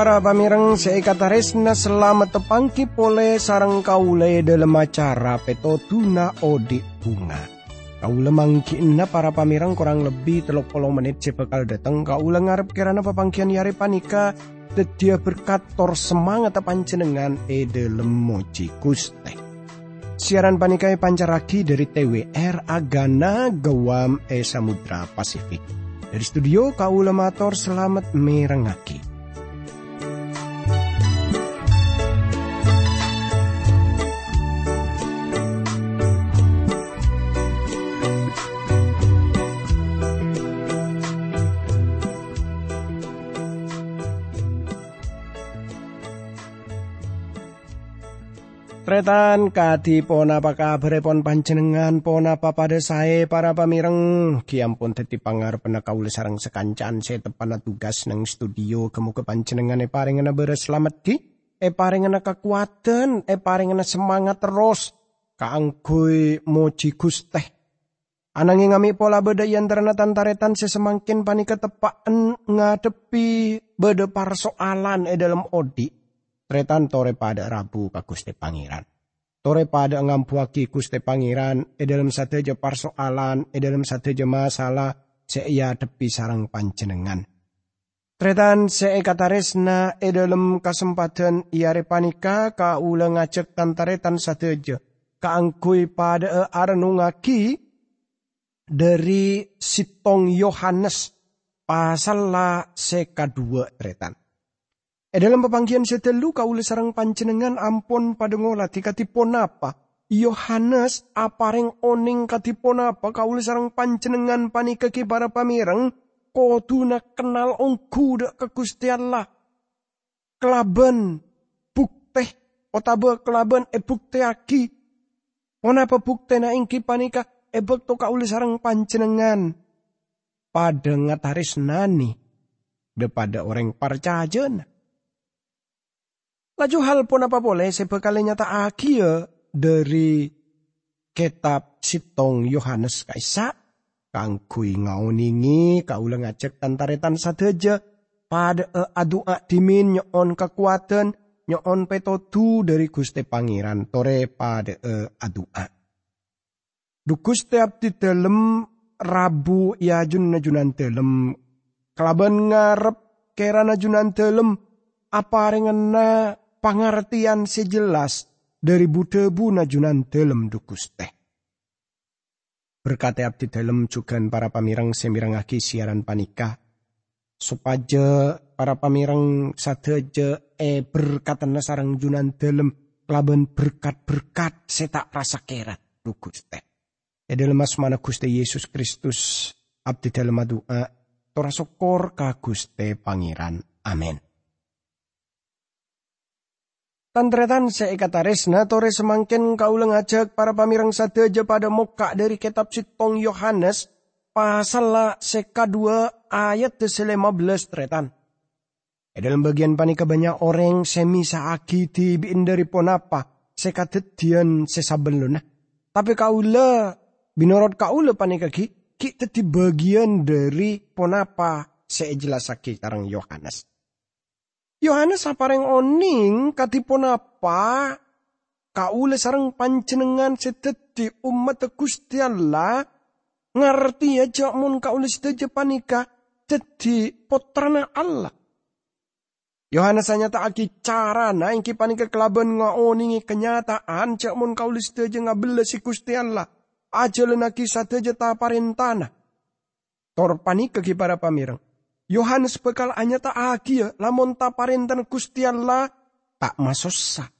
Para pamireng seikataresna selamat tepangki pole sarang kaule dalam acara peto tuna odi bunga. Kaula mangkiinna para pamirang kurang lebih teluk puluh menit sebekal datang kaula ngarep kirana papangkian yari panika tetia berkat tor semangat pancenengan e dalam moji kuste. Siaran panikai pancaraki dari TWR Agana Gawam E Samudra Pasifik. Dari studio kaula mator selamat merengaki. Pretan kadi pon apa kabar panjenengan pon apa pada para pamireng. Kiam pun teti pangar pernah sekancan saya tugas nang studio. Kamu panjenengane panjenengan e di ana selamat ki e paringana kekuatan e paring semangat terus. Kanggoi muji gusteh. Ananging ngami pola beda yang tantaretan saya panika panik ngadepi beda persoalan e dalam odik. Tretan tore pada Rabu ka Gusti Pangeran. Tore pada ngampuaki Gusti Pangeran e dalam sateja persoalan, e dalam sateja masalah, seia depi sarang panjenengan. Tretan se kataresna e dalam kesempatan iare panika ka ula ngajak tantaretan sateja. Kaangkui pada e dari sitong Yohanes pasal la seka dua tretan. E dalam pepanggian setelu kaule sarang panjenengan ampun pada ngolah katipun apa. Yohanes apareng oning katipun apa kaule sarang panjenengan panika ki para pamireng koduna kenal ongku dak ke Gusti Allah. Kelaben bukte otabe kelaben e bukte aki. Onapa bukte na ingki panika e bekto kaule sarang panjenengan. Pada ngataris nani. Depada orang parcajen Laju hal pun apa boleh sebekalinya tak akhir dari kitab Sitong Yohanes Kaisa. Kang kui ngauningi kaulah ngajak tantaretan sadeja pada e adua dimin nyon kekuatan nyon petotu dari Gusti Pangeran tore pada e adua. Dukus tiap di dalam rabu ya jun najunan dalam kelaban ngarep kerana junan dalam apa rengena pangertian sejelas dari budebu najunan dalam dukus teh. Berkata abdi dalam juga para pamirang semirangaki siaran panika. Supaya para pamirang sadeja e berkata nasarang junan dalam kelaban berkat-berkat setak rasa kerat dukus teh. E dalam mana Gusti Yesus Kristus abdi dalam doa tora sokor ka Gusti Pangeran. Amin. Tantretan seikataresna tore semangkin kau ngajak para pamirang sadeja pada muka dari kitab sitong Yohanes pasal la seka dua ayat lima belas tretan. E dalam bagian panika banyak orang semi saaki tibiin dari ponapa sekatetian sesabeluna. Tapi kaula binorot kaula panika ki kita di bagian dari ponapa sejelasaki karang Yohanes. Yohanes apareng oning katipun apa? Kaule sarang panjenengan sedeti umat Gusti Allah ngerti aja mun kaule sedaja panika jadi potrana Allah. Yohanes hanya tak aki cara na ingki panika kelaban ngaoningi kenyataan cak mun kaule sedaja ngabela si Gusti Allah. Aja lenaki sateja ta parentana. Tor panika ki para pamirang. Yohanes bekal anya tak agia lamun ta parinten Gusti Allah tak masosa.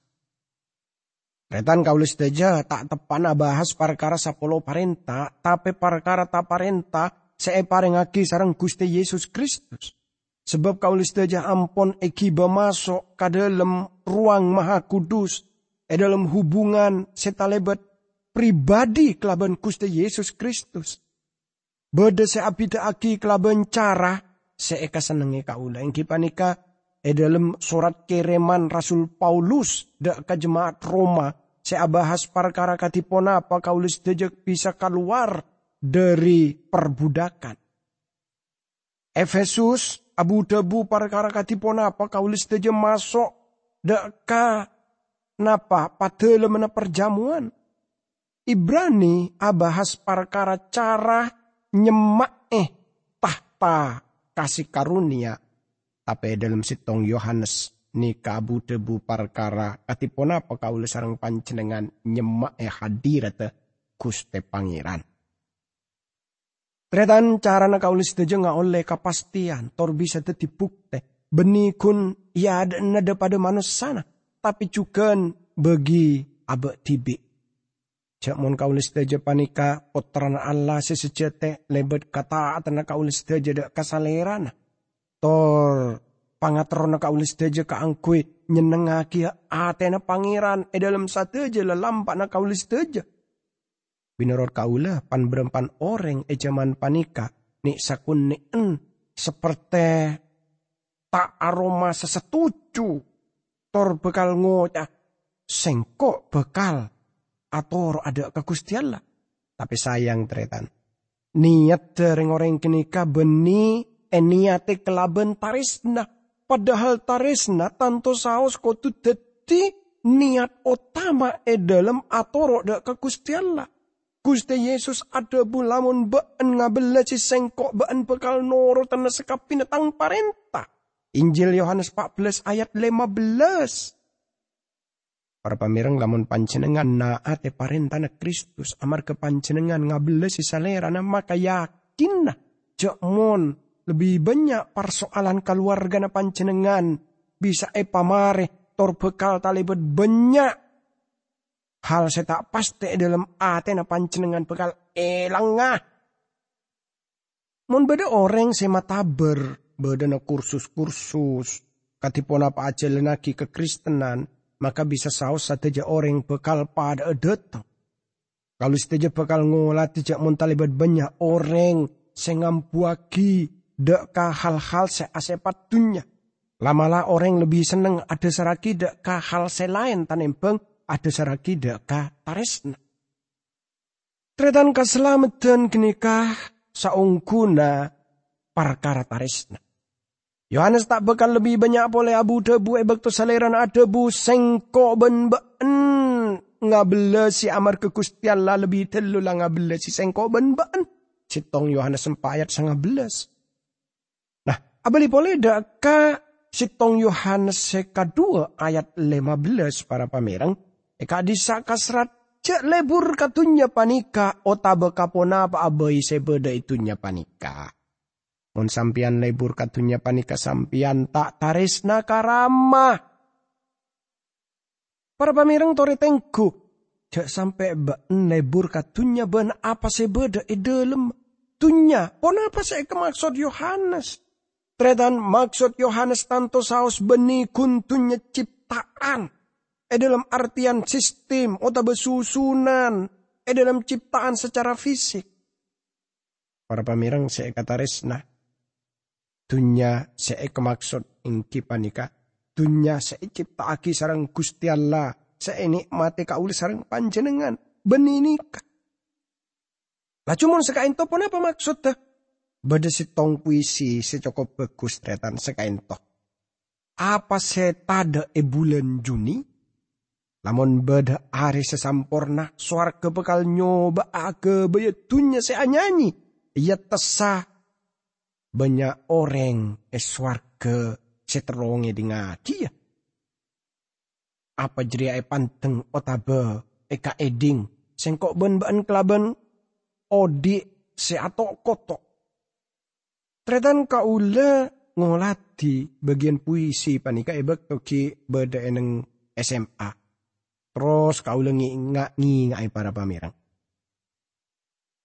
Retan kaulis deja tak tepan bahas perkara sapolo parenta, tapi perkara saya parengaki sarang Gusti Yesus Kristus. Sebab kaulis deja ampon ekiba masuk ke dalam ruang maha kudus, e dalam hubungan setalebet pribadi kelaban Gusti Yesus Kristus. Bede seapita aki kelaban cara seeka senengi kaula ingki panika e dalam surat kiriman Rasul Paulus da ke jemaat Roma saya bahas perkara katipona apa kaulis dejek bisa keluar dari perbudakan. Efesus Abu debu perkara katipon apa kaulis teje masuk deka napa pada lemena perjamuan. Ibrani abahas perkara cara nyemak eh tahta kasih karunia. Tapi dalam sitong Yohanes ni kabu debu perkara katipon apa kaulis sarang pancenengan nyemak eh hadirat kuste pangeran. Tretan cara na kaulis teja nga oleh kapastian, tor bisa teti bukte. Beni kun ya ada pada manus sana. Tapi juga bagi abe tibi. Cak mon kaulis teja panika potran Allah sesejete lebet kata atana kaulis teja dek kasaleran. Tor pangatrona kaulis teja ka angkui nyenengaki atena pangeran e dalam satu je lelampak na kaulis teja Binoror kaula pan berempan orang e zaman panika ni sakun ni en seperti tak aroma sesetuju. Tor bekal ngocah sengkok bekal atau ada kekustian lah. Tapi sayang tretan. Niat dari orang kenika beni eniate kelaben tarisna. Padahal tarisna tanto saus kotu deti niat utama e dalam atoro dak kekustian lah. Gusti Yesus ada bulamun baan ngabela si sengkok baan bekal noro tanah sekapin tang parenta. Injil Yohanes 14 ayat 15. Para pamirang lamun pancenengan naate parentana Kristus amar ke pancenengan ngabela si salera na maka yakin na mon lebih banyak persoalan keluarga na pancenengan bisa e pamare tor bekal talibet banyak Hal saya tak pasti dalam na pancenengan bekal elangah. Mun beda orang saya mataber, beda na kursus-kursus, katipun apa aja lenaki kekristenan, maka bisa saus saja orang bekal pada datang. Kalau saja bekal ngolah tidak muntalibat banyak orang sengampuaki deka hal-hal se asepat dunia. Lamalah orang lebih seneng ada seraki deka hal selain tanempeng ada saraki ka taresna. Tretan keselamatan kenikah saungkuna perkara taresna. Yohanes tak bakal lebih banyak boleh abu debu ebek saleran adebu sengko ben ben ngabele si amar kekustian lah lebih telu lah ngabele si sengko ben ben. Sitong Yohanes sempayat sangat belas. Nah, abali boleh dak ka sitong Yohanes sekadua ayat 15 para pamerang Eka disa kasrat cek lebur katunya panika otabe kapona pa abai sebeda itunya panika. Mon sampian lebur katunya panika sampian tak tarisna karama. Para pamirang tori tengku. Cek sampai ben lebur katunya ben apa sebeda e dalam tunya. Pon apa saya kemaksud Yohanes. Tretan maksud Yohanes tanto saus beni kuntunya ciptaan eh dalam artian sistem atau besusunan, eh dalam ciptaan secara fisik. Para pamirang saya kata resna, dunya saya kemaksud ingki panika, dunya saya cipta aki sarang gusti Allah, nikmati kauli sarang panjenengan, beninika. Lah cuma sekain to pun apa maksud dah? Bada si tong puisi si cukup bagus tretan sekain to. Apa saya tada e bulan Juni? Lamun beda hari sesampurna, suarga bekal nyoba ake bayatunya saya nyanyi. Ia tesah banyak orang es suarga seteronge ngaki ya. Apa jadi ai panteng otabe eka eding sengkok ben ban kelaban odi se ato koto. Tretan kaula ngolati bagian puisi panika ebek toki beda eneng SMA Terus kau lengi ngak ngai para pamirang.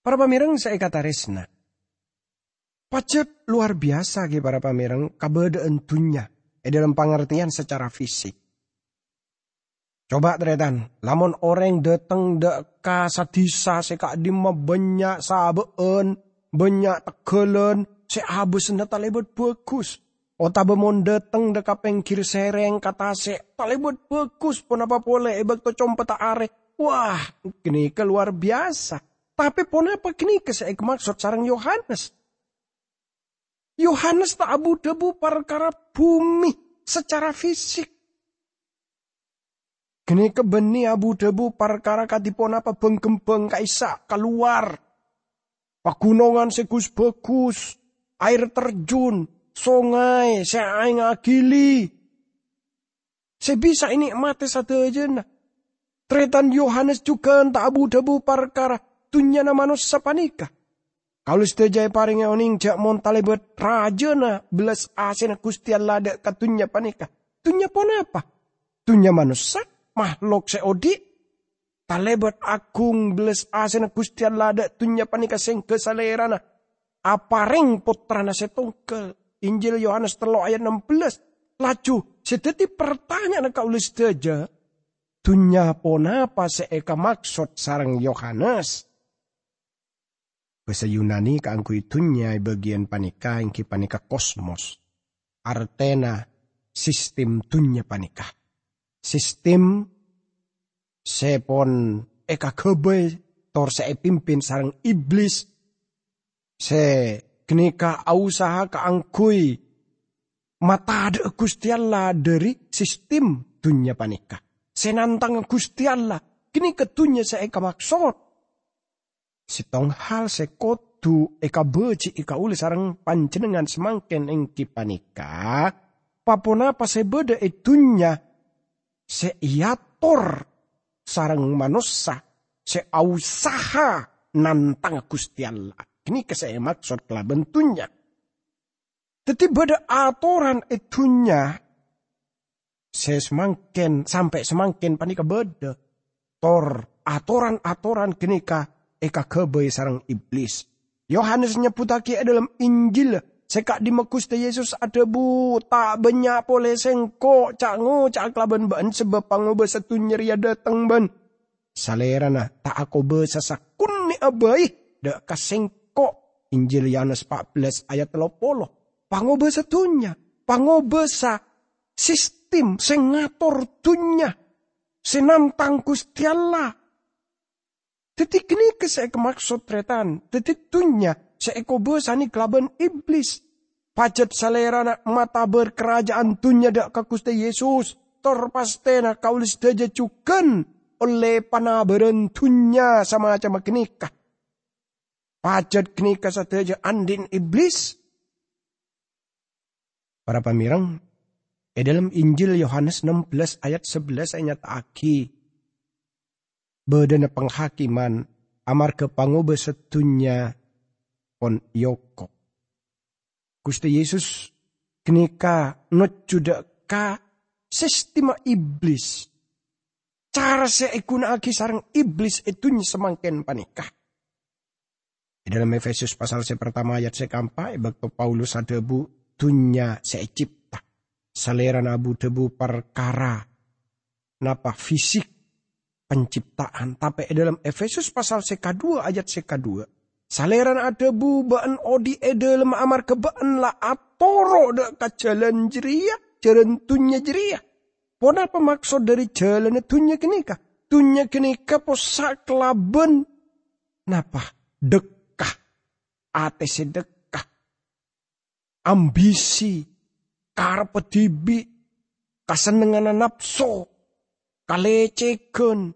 Para pamirang saya kata resna. Pacet luar biasa ke para pamirang kabeda entunya. Eh dalam pengertian secara fisik. Coba teretan, lamun orang datang dek kasadisa seka dima banyak sabeen, banyak tekelen, se habis nata lebet bagus. O tabamon dateng deka pengkir sereng kata se talibut bagus pun apa boleh ebak to compet are. Wah, kini keluar biasa. Tapi pun apa kini ke saya maksud sarang Yohanes. Yohanes tak abu debu perkara bumi secara fisik. Gini kebeni abu debu perkara katipon apa benggembeng kaisa keluar. Pagunungan segus bagus, air terjun, sungai, seaing agili. Sebisa ini mati satu aja nah. Tretan Yohanes juga tak abu debu perkara tunya nama manusia panika. Kalau setuju paring oning jak montalebet raja na belas asin gusti Allah ada katunya panika. Tunya pon apa? Tunya manusia makhluk seodi. Talebet agung belas asin gusti Allah ada tunya panika sing kesalerana. Aparing putrana setungkel. Injil Yohanes telo ayat 16. Laju sedeti pertanyaan kau setuju. Tunya pon apa seeka maksud sarang Yohanes? Bahasa Yunani kaangku itunya bagian panika yang panika kosmos. Artena sistem tunya panika. Sistem sepon eka kebe tor se pimpin sarang iblis se kenika usaha kaangkui mata ada Gusti Allah dari sistem dunia panika. Senantang Gusti Allah. Kini ketunya saya eka maksud Sitong hal sekotu eka beci ika uli sarang panjenengan semangken engki panika. Papona pa sebeda itunya seiator sarang manusia seausaha nantang Gusti Allah. Ini kesaya maksud telah bentunya. Tetapi beda aturan itunya saya semangkin sampai semangkin panika beda. Tor aturan-aturan kenika eka kebe sarang iblis. Yohanes nyebutake dalam Injil Sekak di mekuste Yesus ada bu tak banyak pole sengko cak ngo cak kelaban ban sebab pangoba satu nyeri datang ban. Salerana tak aku besasakun ni abai dak kasengko Injil Yohanes 14 ayat 30. Pangoba satunya pangoba sa sistem sing ngatur dunya senantang Gusti Allah Tetik ini saya kemaksud tretan. Tetik tunya seeko besani kelaban iblis. Pacet salerana mata berkerajaan tunya dak kakuste Yesus. Torpastena kaulis daja cukan oleh panaberen tunya sama macam kenikah. Pacet kenikah sateja andin iblis. Para pamirang, e dalam Injil Yohanes 16 ayat 11 saya nyata bedana penghakiman amar ke pangobe setunya pon yoko. Gusti Yesus kenika not ka sistema iblis. Cara seikuna aki sarang iblis itu semangken panikah. Di dalam Efesus pasal se pertama ayat se kampai bakto Paulus bu tunya se cipta. Salera nabu tebu perkara napa fisik penciptaan. Tapi dalam Efesus pasal seka 2 ayat seka 2. Saleran ada bubaan odi dalam amar kebaan la atoro da ka jalan jeria, jalan tunya jeria. Pona apa maksud dari jalan tunya kenika? Tunya kenika posak laben. Napa? Dekah. Ate sedekah. Ambisi. Karpetibi. Kasenengan nafsu kaleceken,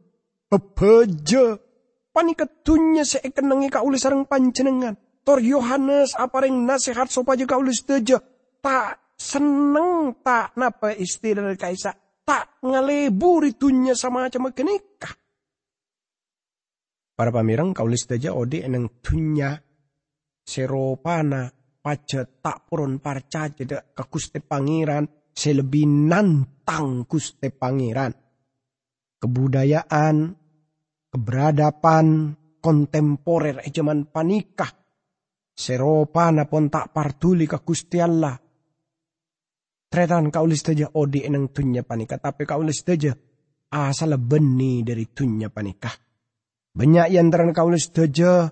bebeja, paniketunya seekenangi kaulis sarang panjenengan. Tor Yohanes apareng nasihat sopaja kaulis teja. Tak seneng tak napa istilah kaisa. Tak ngaleburi tunya sama macam kenikah. Para pamirang kaulis teja ode eneng tunya seropana pajet tak purun parca jeda ke Gusti Pangeran selebih nantang Gusti Pangeran kebudayaan, keberadaban kontemporer ejaman panikah. Seropa pun tak partuli ke Gusti Allah. Tretan kaulis saja odi enang tunya panikah, tapi kaulis saja asal beni dari tunya panikah. Banyak yang terang kaulis saja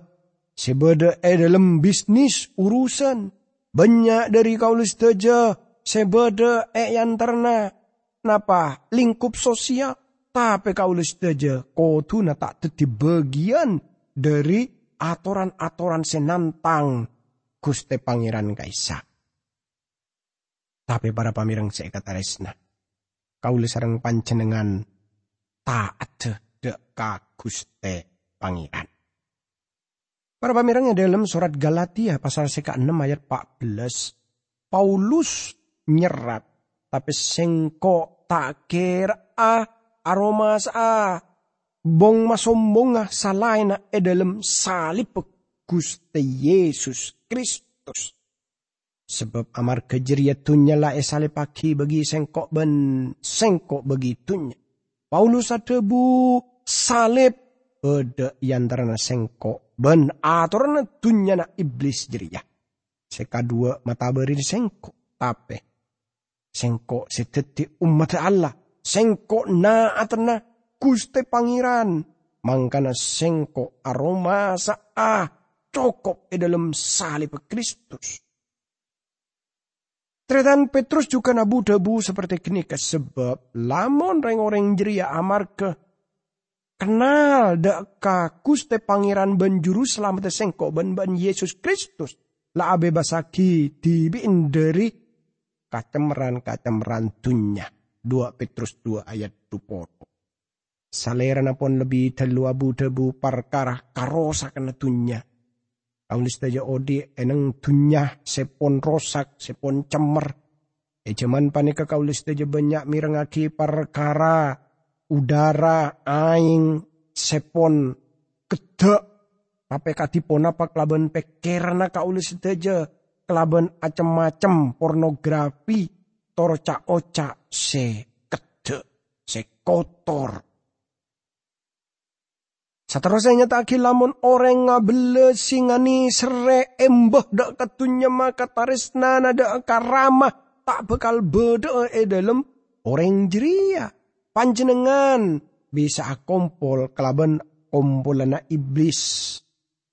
sebeda e dalam bisnis urusan. Banyak dari kaulis saja sebeda e yang terna napa lingkup sosial tapi kaulah saja kau na tak teti bagian dari aturan-aturan senantang Guste Pangeran Kaisa. Tapi para pamirang saya kata resna. Kau sarang pancenengan taat dek Guste Pangeran. Para pamirangnya dalam surat Galatia pasal seka 6 ayat 14. Paulus nyerat. Tapi sengko tak kira aromas ah. Bong masombong ah salain e dalam salib Guste Yesus Kristus. Sebab amar kejeriatunya lah esale paki bagi sengkok ben sengkok begitunya. Paulus bu salib pada yantarana sengkok ben aturana tunya na iblis jeria. Seka dua mata beri sengkok tapi sengkok seteti umat Allah sengkok naatna Guste Pangeran mangkana sengkok aroma saah cokop e dalam salib Kristus. Tretan Petrus juga nabu nabu seperti kini sebab lamon reng orang jeria amar ke kenal deka kuste pangeran benjuru selamat sengkok ben ben Yesus Kristus la abe basaki tibi inderi kacemeran kacemeran dunya. 2 Petrus 2 ayat 20. Saleranapun lebih telu abu tebu parkara karosa kena tunya. Aunis taja odi eneng tunya sepon rosak sepon cemer. E cuman panika kaulis taja banyak mirengaki parkara udara aing sepon kedek tapi apa kelabu laban pekerana kaulis taja kelaban acem-acem pornografi torca oca se kedek se kotor Saterusnya tak lamun orang ngabele singani sere embah dak katunya maka tarisna nada karamah tak bekal beda e dalam orang jeria. Panjenengan bisa akompol kelaban kompolan iblis.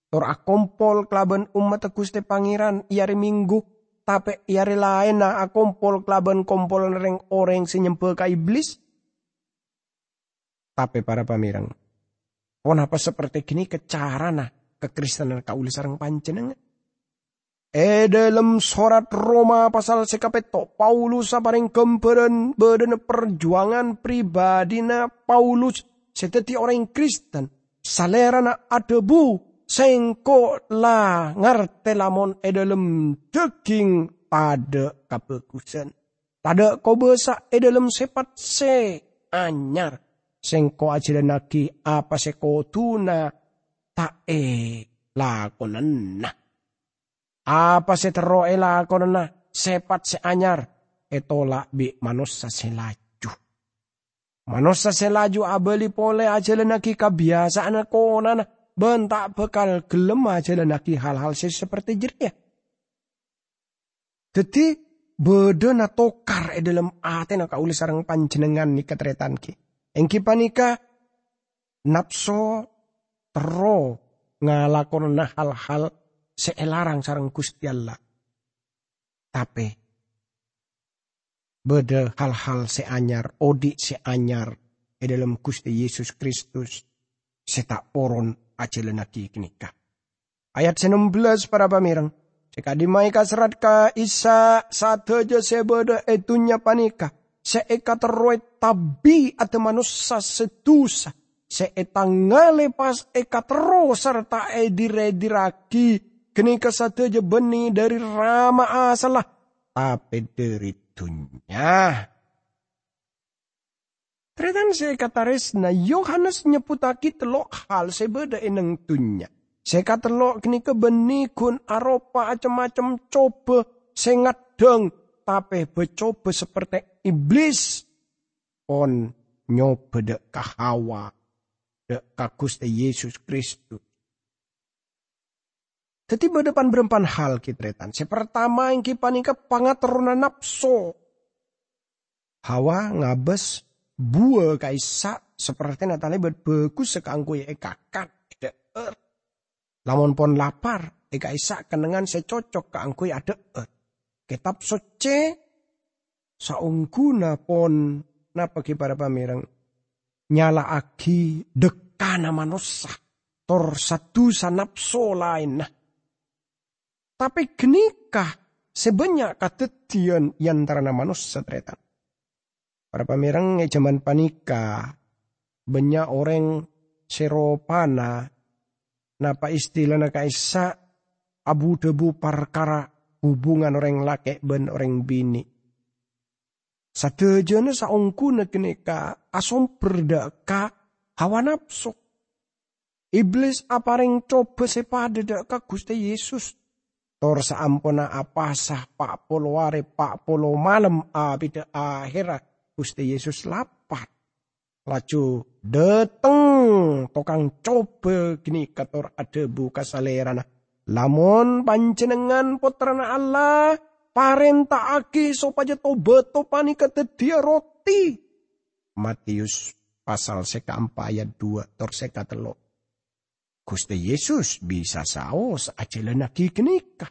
Tor akompol kelaban umat Gusti Pangeran iari minggu tapi iari lain na akompol kelaban kompolan reng orang senyempel ka iblis. Tapi para pamirang, apa seperti kini kecarana kekristenan kauli sarang panjenengan. E dalam surat Roma pasal sekapeto Paulus saparing kemperen badan perjuangan pribadi na Paulus seteti orang Kristen salerana adebu sengko la ngarte lamon e dalam daging pada kapegusan. Tada kobesa e dalam sepat se anyar sengko naki apa seko tuna ta e lakonanna. Apa se tero e lakonanna sepat se anyar etola bi manusa se laju. Manusa se laju abeli pole naki kabiasaan konana bentak bekal gelem naki hal-hal seperti jeria. Jadi beda na tokar e dalam ate na kaulis sarang panjenengan ni ketretan ki. Engki panika napso tero ngalakon hal-hal seelarang sarang Gusti Allah. Tapi beda hal-hal seanyar, odi seanyar e dalam Gusti Yesus Kristus setak poron ajelenaki kenika. Ayat 16 para pamirang. Jika dimai serat ka isa sateja sebeda etunya panika seeka teroy tabi atau manusia setusa seetang ngalepas eka terus serta edirediraki kini kesateja beni dari rama asalah tapi dari dunia. Tretan saya kata resna Yohanes nyeputaki telok hal sebeda eneng tunya. Saya kata telok kebeni kun aropa macam-macam coba sengat deng tapi becoba seperti iblis on nyoba dek kahawa dek kakus de Yesus Kristus. Jadi depan berempan hal kitretan. Si pertama yang kipanika pangateruna nafsu. Hawa ngabes buah kaisa seperti natale bagus sekangku ya kakat. Lamun pon lapar, eka isa kenengan secocok keangkui ada er. Kitab soce saungguna pon napa ki para pamirang nyala aki dekana manusia tor satu sanapso lain. Tapi genikah sebanyak katetian yantara manusia tretan. Para pamirang e zaman panika, banyak orang seropana, napa istilah na kaisa abu debu perkara hubungan orang laki ben orang bini. Sadejana saungku na keneka asom berdaka hawa nafsu. Iblis apareng coba sepada daka Gusti Yesus. Tor saampuna apasah pak polo ware pak polo malam abida akhirat Gusti Yesus lapat. Laju dateng tokang coba gini kator ada buka salerana Lamun panjenengan putrana Allah parentaake supaya tobat topani ketedia roti. Matius pasal seka ayat dua tor seka telo. Gusti Yesus bisa saos aja lenaki kenikah.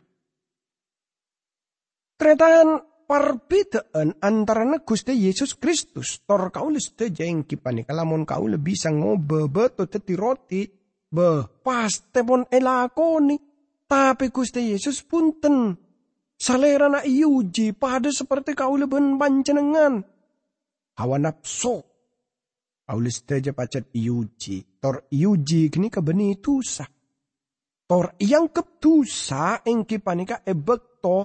Tretan perbedaan antara Gusti Yesus Kristus tor kaulis tejeng kipani kalamun kau lebih bisa ngobe beto teti roti be pas tepon elakoni tapi Gusti Yesus punten. Salera na iuji pada seperti kau leben panjenengan. Hawa nafsu. Aulis teja pacet iuji. Tor iuji kini kebeni tusa. Tor yang ketusa engki panika ebekto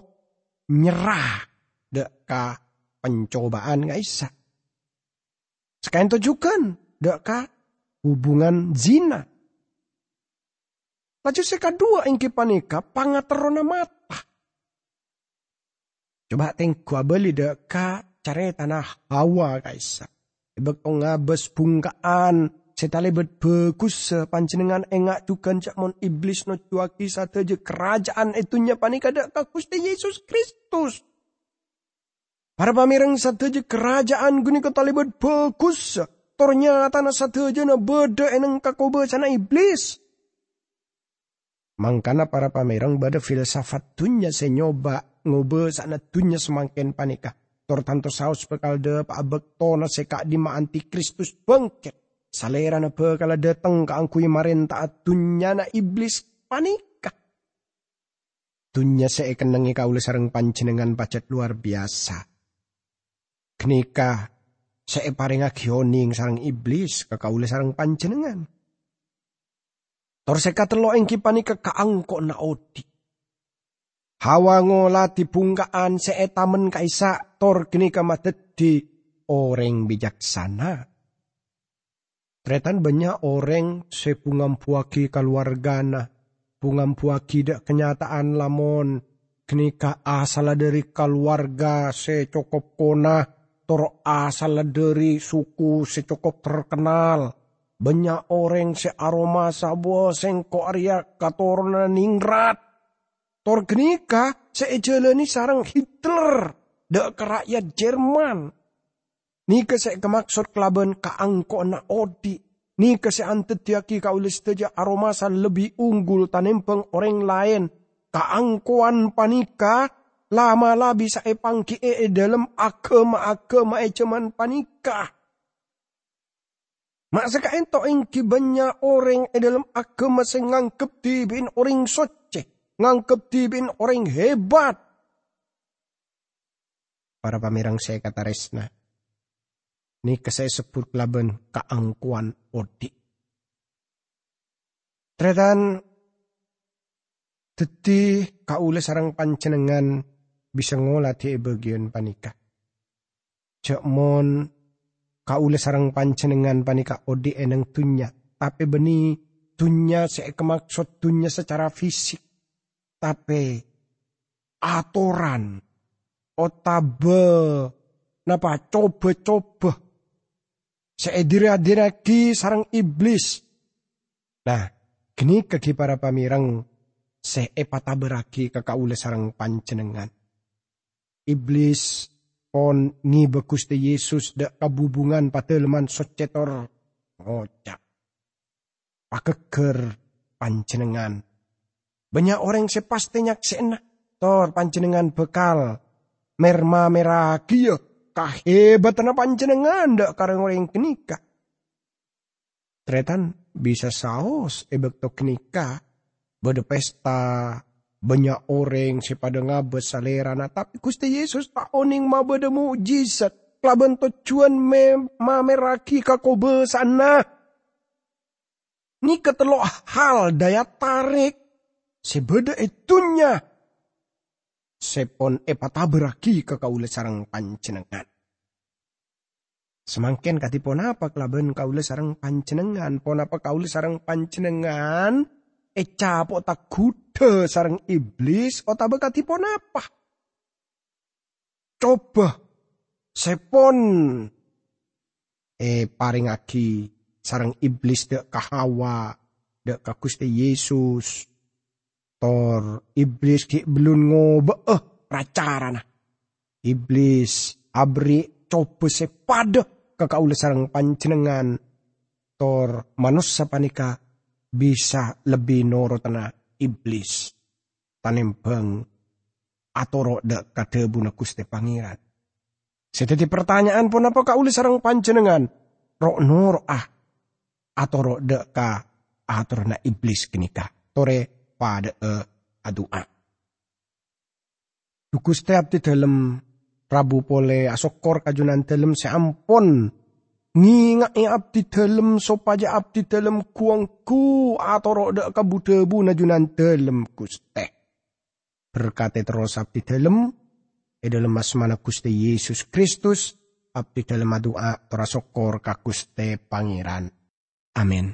nyerah deka pencobaan ngaisa. Sekarang tujukan deka hubungan zina Laju seka dua ingki panika pangaterona mata. Coba tengku beli deka cari tanah hawa kaisa. Ibek ngabes bungkaan setali bet bagus panjenengan engak tukan cak mon iblis no cuaki satu je kerajaan itunya panika deka Gusti Yesus Kristus. Para pamirang satu je kerajaan guni ketali bet bagus. Ternyata na je na beda eneng kakoba sana iblis. Mangkana para pamerang bada filsafat dunya senyoba ngobe sana dunya semakin panika. Tor tanto saus bekal de pa abekto na seka di ma antikristus bangkit. Salera na bekala datang ka angkui marenta dunya na iblis panika. Dunya se kenangi kaula sarang panjenengan pacet luar biasa. Kenika se paring agioning sarang iblis ke kaula sarang panjenengan Tor sekatelo engki panika kaangko na odi. Hawa ngola tibungkaan seetamen kaisa tor kini kamateti orang bijaksana. Tretan banyak orang sepungam puaki keluargana, pungam puaki dak kenyataan lamon, kenika asal dari keluarga secokop kona, tor asal dari suku secokop terkenal, banyak orang se aroma sabo sengko arya katorna ningrat. Tor genika se ejeleni sarang Hitler. Dek rakyat Jerman. Nika se kemaksud kelaban kaangko na odi. Nika se antetiaki kaulis teja aromasa lebih unggul tanempeng orang lain. Kaangkuan panika lama lah bisa epangki e dalam agama-agama e cuman panikah Masa ento ingki banyak orang e dalam agama sing ngangkep bin orang soce, ngangkep bin orang hebat. Para pamirang saya kata resna. Ini saya sebut laban keangkuan odi. Tretan teti kaule sarang pancenengan bisa ngolah di bagian panika. Cek mon kaule sarang pancenengan panika odi eneng tunya. Tapi beni tunya saya kemaksud tunya secara fisik. Tapi aturan otabe napa coba-coba saya dira-diragi sarang iblis. Nah, gini kaki para pamirang saya epata beraki ke kaule sarang pancenengan. Iblis pon ngi Gusti Yesus da kabubungan pateleman socetor ngocak. Pakeker pancenengan. Banyak orang sepastinya sena tor pancenengan bekal merma merah kia kahebatan pancenengan dak kareng orang kenika. Tretan bisa saos ebek to kenika bode pesta banyak orang si pada ngabes salerana. Tapi Gusti Yesus tak oning ma beda mujizat. Kelaban tujuan me mameraki kakobe sana. Ni ketelok hal daya tarik. Sebeda itunya sepon epata beraki ke kaula sarang pancenengan. Semangkin katipon apa kelaban kaula sarang pancenengan, pon apa kaula sarang pancenengan, Eca po tak kuda sarang iblis ota bekatipun apa? Coba sepon. Eh paringaki sarang iblis dek kahawa dek ka Yesus. Tor iblis ki belum ngobe eh racarana iblis abri coba sepada ke kaula sarang pancenengan tor manusia panika bisa lebih norotana iblis tanembang atau dek kade buna kuste pangeran. Sedeti pertanyaan pun apa kau sarang panjenengan rok nor ah atau rok dek ka atau na iblis kenika tore pada e adua. Dukuste abdi dalam Rabu pole asokor kajunan dalam seampun Ngingat abdi dalam sopaja abdi dalam kuangku atau roda kabudebu najunan dalam kuste. Berkata terus abdi dalam, e dalam mana kuste Yesus Kristus, abdi dalam doa terasokor kakuste pangeran. Amin.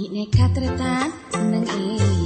Adik nekat retak seneng iki.